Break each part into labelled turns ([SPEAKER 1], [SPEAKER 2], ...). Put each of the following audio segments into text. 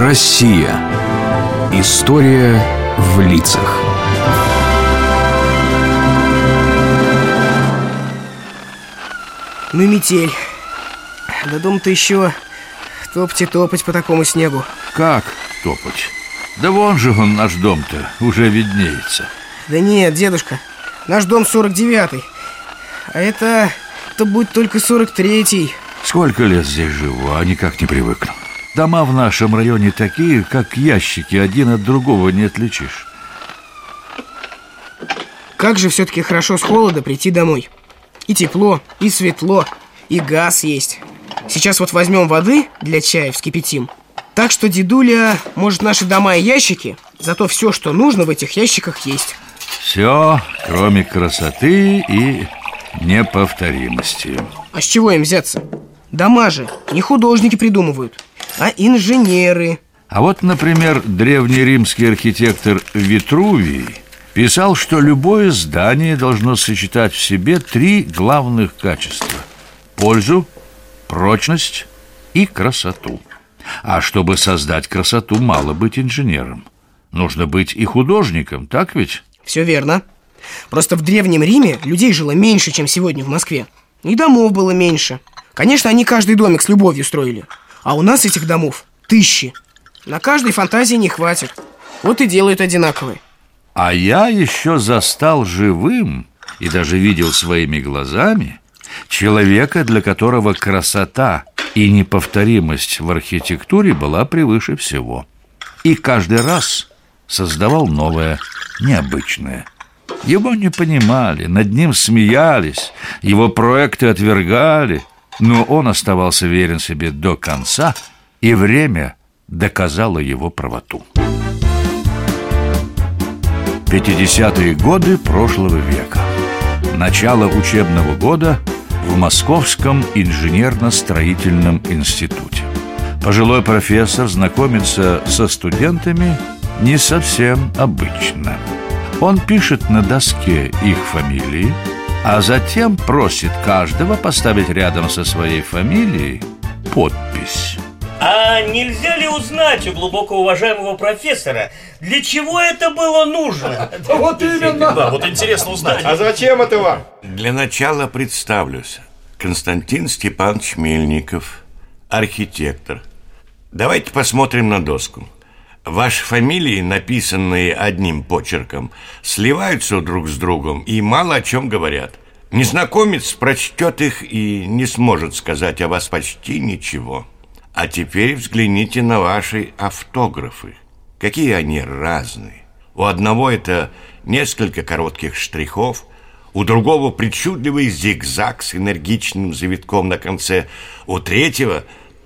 [SPEAKER 1] Россия. История в лицах.
[SPEAKER 2] Ну, метель. До дома-то еще топать и топать по такому снегу.
[SPEAKER 3] Как топать? Да вон же он, наш дом-то, уже виднеется.
[SPEAKER 2] Да нет, дедушка, наш дом 49-й. А это... это будет только 43-й.
[SPEAKER 3] Сколько лет здесь живу, а никак не привыкну. Дома в нашем районе такие, как ящики, один от другого не отличишь.
[SPEAKER 2] Как же все-таки хорошо с холода прийти домой. И тепло, и светло, и газ есть. Сейчас вот возьмем воды для чая, вскипятим. Так что дедуля, может, наши дома и ящики, зато все, что нужно в этих ящиках есть.
[SPEAKER 3] Все, кроме красоты и неповторимости.
[SPEAKER 2] А с чего им взяться? Дома же не художники придумывают а инженеры.
[SPEAKER 3] А вот, например, древний римский архитектор Витрувий писал, что любое здание должно сочетать в себе три главных качества – пользу, прочность и красоту. А чтобы создать красоту, мало быть инженером. Нужно быть и художником, так ведь?
[SPEAKER 2] Все верно. Просто в Древнем Риме людей жило меньше, чем сегодня в Москве. И домов было меньше. Конечно, они каждый домик с любовью строили. А у нас этих домов тысячи. На каждой фантазии не хватит. Вот и делают одинаковые.
[SPEAKER 3] А я еще застал живым и даже видел своими глазами человека, для которого красота и неповторимость в архитектуре была превыше всего. И каждый раз создавал новое, необычное. Его не понимали, над ним смеялись, его проекты отвергали, но он оставался верен себе до конца, и время доказало его правоту. 50-е годы прошлого века. Начало учебного года в Московском инженерно-строительном институте. Пожилой профессор знакомится со студентами не совсем обычно. Он пишет на доске их фамилии, а затем просит каждого поставить рядом со своей фамилией подпись.
[SPEAKER 4] А нельзя ли узнать у глубоко уважаемого профессора, для чего это было нужно?
[SPEAKER 5] Вот именно!
[SPEAKER 6] Да, вот интересно узнать.
[SPEAKER 5] А зачем это вам?
[SPEAKER 7] Для начала представлюсь. Константин Степанович Мельников, архитектор. Давайте посмотрим на доску. Ваши фамилии, написанные одним почерком, сливаются друг с другом и мало о чем говорят. Незнакомец прочтет их и не сможет сказать о вас почти ничего. А теперь взгляните на ваши автографы. Какие они разные. У одного это несколько коротких штрихов, у другого причудливый зигзаг с энергичным завитком на конце, у третьего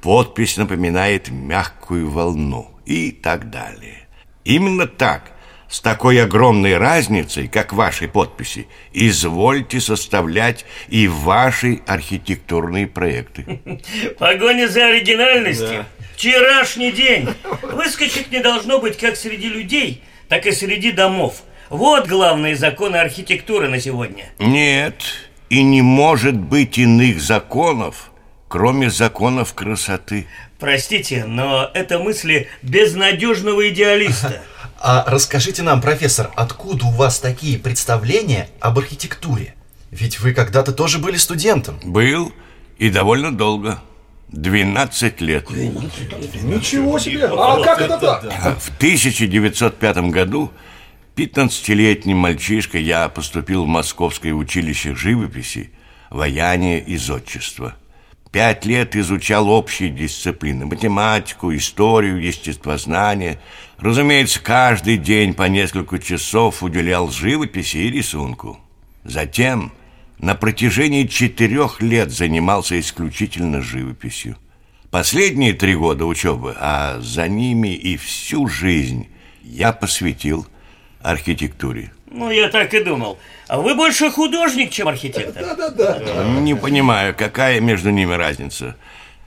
[SPEAKER 7] подпись напоминает мягкую волну и так далее. Именно так, с такой огромной разницей, как ваши подписи, извольте составлять и ваши архитектурные проекты.
[SPEAKER 4] Погоня за оригинальностью. Да. Вчерашний день. Выскочек не должно быть как среди людей, так и среди домов. Вот главные законы архитектуры на сегодня.
[SPEAKER 7] Нет, и не может быть иных законов, кроме законов красоты.
[SPEAKER 4] Простите, но это мысли безнадежного идеалиста.
[SPEAKER 6] А расскажите нам, профессор, откуда у вас такие представления об архитектуре? Ведь вы когда-то тоже были студентом.
[SPEAKER 7] Был и довольно долго. 12 лет.
[SPEAKER 5] Ничего себе! А как это так?
[SPEAKER 7] В 1905 году 15-летний мальчишка я поступил в Московское училище живописи, ваяния и зодчества. Пять лет изучал общие дисциплины – математику, историю, естествознание. Разумеется, каждый день по несколько часов уделял живописи и рисунку. Затем на протяжении четырех лет занимался исключительно живописью. Последние три года учебы, а за ними и всю жизнь я посвятил архитектуре.
[SPEAKER 4] Ну, я так и думал. А вы больше художник, чем архитектор.
[SPEAKER 5] Да-да-да.
[SPEAKER 7] Не понимаю, какая между ними разница.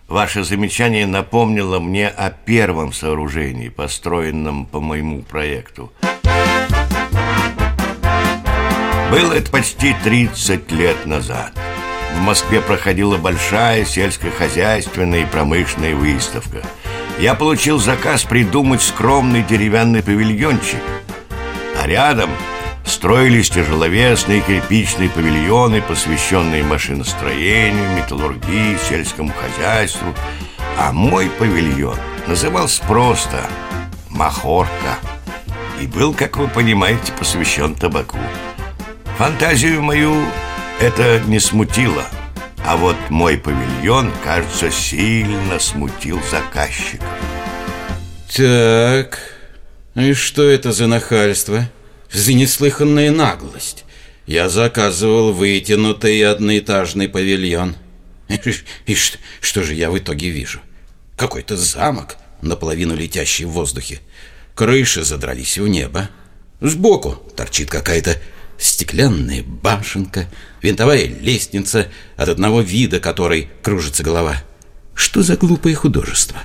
[SPEAKER 7] Ваше замечание напомнило мне о первом сооружении, построенном по моему проекту. Было это почти 30 лет назад. В Москве проходила большая сельскохозяйственная и промышленная выставка. я получил заказ придумать скромный деревянный павильончик. А рядом строились тяжеловесные кирпичные павильоны, посвященные машиностроению, металлургии, сельскому хозяйству. А мой павильон назывался просто «Махорка» и был, как вы понимаете, посвящен табаку. Фантазию мою это не смутило, а вот мой павильон, кажется, сильно смутил заказчика.
[SPEAKER 8] Так, и что это за нахальство? За неслыханная наглость. Я заказывал вытянутый одноэтажный павильон. И что же я в итоге вижу? Какой-то замок, наполовину летящий в воздухе. Крыши задрались в небо. Сбоку торчит какая-то стеклянная башенка, винтовая лестница, от одного вида которой кружится голова. Что за глупое художество?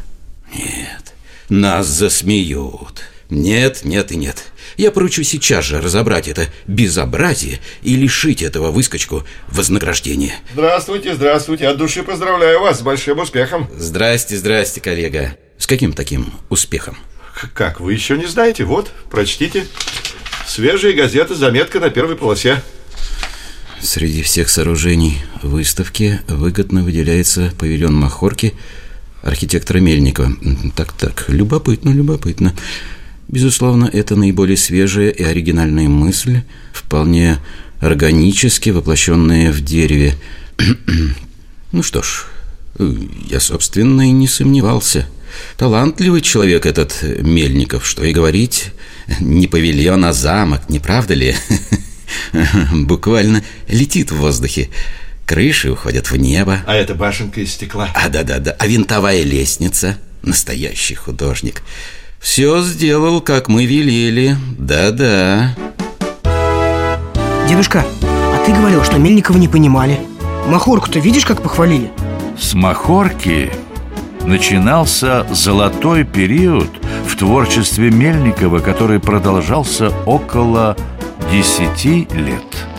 [SPEAKER 8] Нет, нас засмеют. Нет, нет и нет. Я поручу сейчас же разобрать это безобразие и лишить этого выскочку вознаграждения.
[SPEAKER 5] Здравствуйте, здравствуйте. От души поздравляю вас с большим успехом.
[SPEAKER 8] Здрасте, здрасте, коллега. С каким таким успехом?
[SPEAKER 5] Как, вы еще не знаете? Вот, прочтите. Свежие газеты, заметка на первой полосе.
[SPEAKER 8] Среди всех сооружений выставки выгодно выделяется павильон Махорки архитектора Мельникова. Так-так, любопытно, любопытно. Безусловно, это наиболее свежая и оригинальная мысль, вполне органически воплощенная в дереве. ну что ж, я, собственно, и не сомневался. Талантливый человек этот Мельников, что и говорить, не павильон, а замок, не правда ли? Буквально летит в воздухе. Крыши уходят в небо.
[SPEAKER 5] А это башенка из стекла.
[SPEAKER 8] А, да-да-да. А винтовая лестница. Настоящий художник. Все сделал, как мы велели. Да-да.
[SPEAKER 2] Дедушка, а ты говорил, что Мельникова не понимали. Махорку-то видишь, как похвалили?
[SPEAKER 3] С Махорки начинался золотой период в творчестве Мельникова, который продолжался около десяти лет.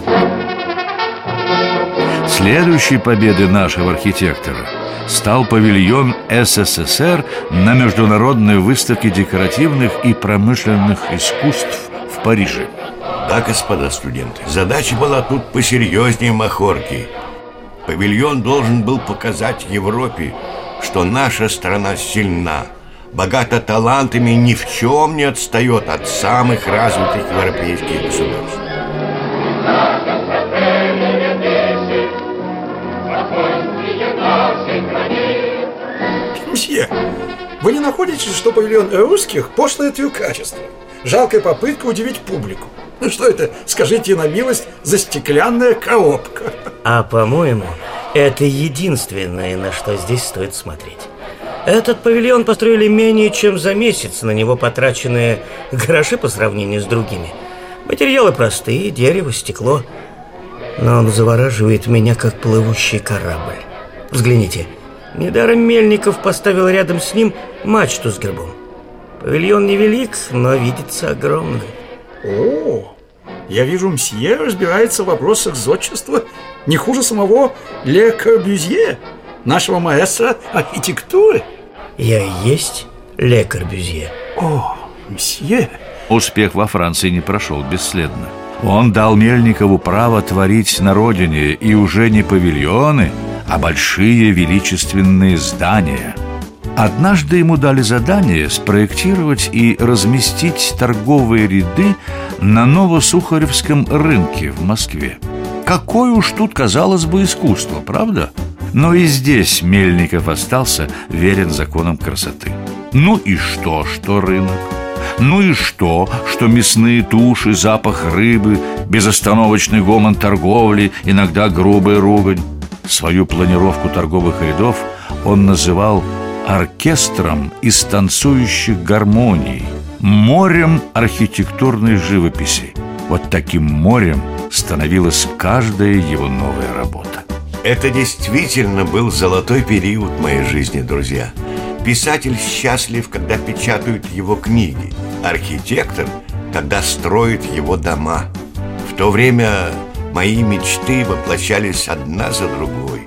[SPEAKER 3] Следующей победой нашего архитектора стал павильон СССР на международной выставке декоративных и промышленных искусств в Париже.
[SPEAKER 7] Да, господа студенты, задача была тут посерьезнее махорки. Павильон должен был показать Европе, что наша страна сильна, богата талантами и ни в чем не отстает от самых развитых европейских государств.
[SPEAKER 5] Вы не находите, что павильон русских пошлое трюкачество? Жалкая попытка удивить публику. Ну что это, скажите на милость, за стеклянная коробка?
[SPEAKER 4] А по-моему, это единственное, на что здесь стоит смотреть. Этот павильон построили менее чем за месяц, на него потраченные гроши по сравнению с другими. Материалы простые, дерево, стекло. Но он завораживает меня, как плывущий корабль. Взгляните, недаром Мельников поставил рядом с ним мачту с гербом. Павильон невелик, но видится огромным.
[SPEAKER 5] О, я вижу, мсье разбирается в вопросах зодчества не хуже самого Ле Корбюзье, нашего маэстро архитектуры.
[SPEAKER 4] Я и есть Ле Корбюзье.
[SPEAKER 5] О, мсье.
[SPEAKER 3] Успех во Франции не прошел бесследно. Он дал Мельникову право творить на родине и уже не павильоны, а большие величественные здания. Однажды ему дали задание спроектировать и разместить торговые ряды на Новосухаревском рынке в Москве. Какое уж тут, казалось бы, искусство, правда? Но и здесь Мельников остался верен законам красоты. Ну и что, что рынок? Ну и что, что мясные туши, запах рыбы, безостановочный гомон торговли, иногда грубая ругань. Свою планировку торговых рядов он называл оркестром из танцующих гармоний, морем архитектурной живописи. Вот таким морем становилась каждая его новая работа.
[SPEAKER 7] Это действительно был золотой период моей жизни, друзья. Писатель счастлив, когда печатают его книги. Архитектор, когда строит его дома. В то время мои мечты воплощались одна за другой.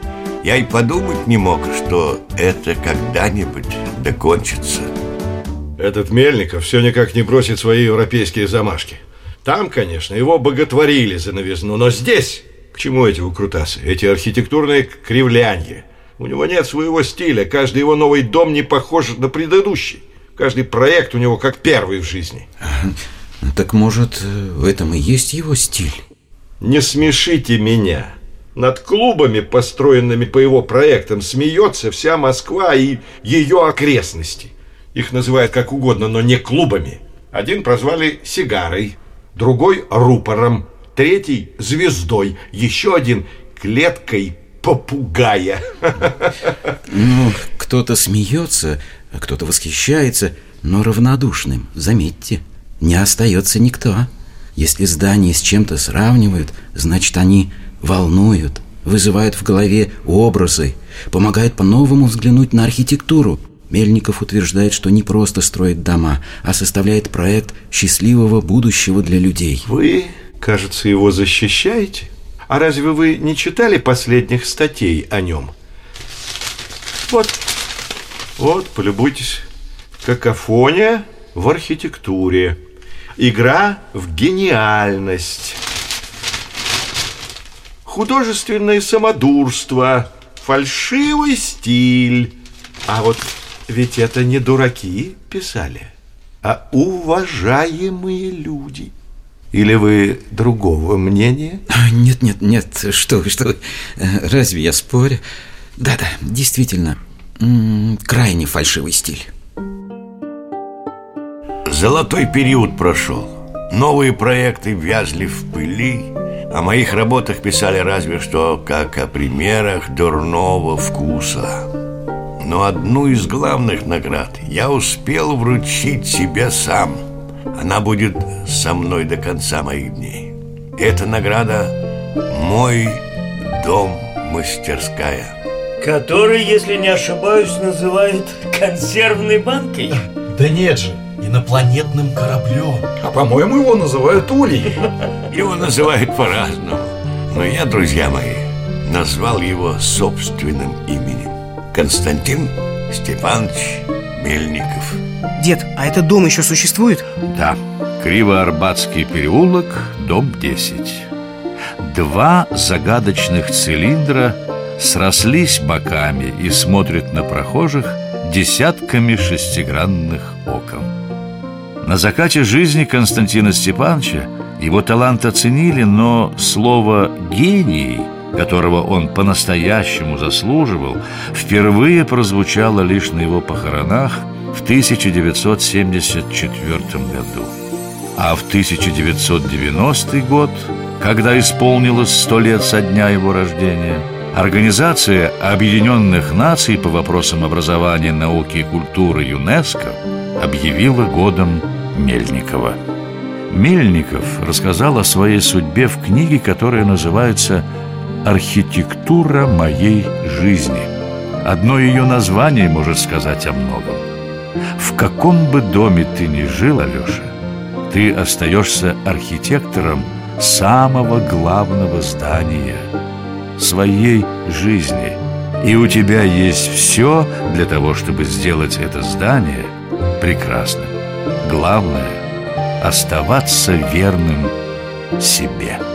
[SPEAKER 7] Я и подумать не мог, что это когда-нибудь докончится.
[SPEAKER 9] Этот Мельников все никак не бросит свои европейские замашки. Там, конечно, его боготворили за новизну, но здесь... К чему эти выкрутасы, эти архитектурные кривлянья? У него нет своего стиля, каждый его новый дом не похож на предыдущий. Каждый проект у него как первый в жизни.
[SPEAKER 8] Так может, в этом и есть его стиль?
[SPEAKER 9] Не смешите меня. Над клубами, построенными по его проектам, смеется вся Москва и ее окрестности. Их называют как угодно, но не клубами. Один прозвали сигарой, другой рупором, третий звездой, еще один клеткой попугая.
[SPEAKER 8] Ну, кто-то смеется, кто-то восхищается, но равнодушным, заметьте, не остается никто. Если здание с чем-то сравнивают, значит, они волнуют, вызывают в голове образы, помогают по-новому взглянуть на архитектуру. Мельников утверждает, что не просто строит дома, а составляет проект счастливого будущего для людей.
[SPEAKER 9] Вы, кажется, его защищаете? А разве вы не читали последних статей о нем? Вот, вот, полюбуйтесь. Какофония в архитектуре. Игра в гениальность. Художественное самодурство. Фальшивый стиль. А вот ведь это не дураки писали, а уважаемые люди. Или вы другого мнения?
[SPEAKER 8] Нет, нет, нет, что вы, что вы. Разве я спорю? Да-да, действительно, крайне фальшивый стиль.
[SPEAKER 7] Золотой период прошел. Новые проекты вязли в пыли. О моих работах писали разве что как о примерах дурного вкуса. Но одну из главных наград я успел вручить себе сам. Она будет со мной до конца моих дней. Эта награда – мой дом-мастерская.
[SPEAKER 4] Который, если не ошибаюсь, называют консервной банкой.
[SPEAKER 6] Да нет же, инопланетным кораблем.
[SPEAKER 5] А по-моему, его называют Улей.
[SPEAKER 7] Его называют по-разному. Но я, друзья мои, назвал его собственным именем. Константин Степанович Мельников.
[SPEAKER 2] Дед, а этот дом еще существует?
[SPEAKER 3] Да, Криво-Арбатский переулок, дом 10 Два загадочных цилиндра срослись боками и смотрят на прохожих десятками шестигранных окон На закате жизни Константина Степановича его талант оценили, но слово «гений» которого он по-настоящему заслуживал, впервые прозвучало лишь на его похоронах в 1974 году. А в 1990 год, когда исполнилось сто лет со дня его рождения, Организация Объединенных Наций по вопросам образования, науки и культуры ЮНЕСКО объявила годом Мельникова. Мельников рассказал о своей судьбе в книге, которая называется архитектура моей жизни. Одно ее название может сказать о многом. В каком бы доме ты ни жил, Алеша, ты остаешься архитектором самого главного здания своей жизни. И у тебя есть все для того, чтобы сделать это здание прекрасным. Главное – оставаться верным себе.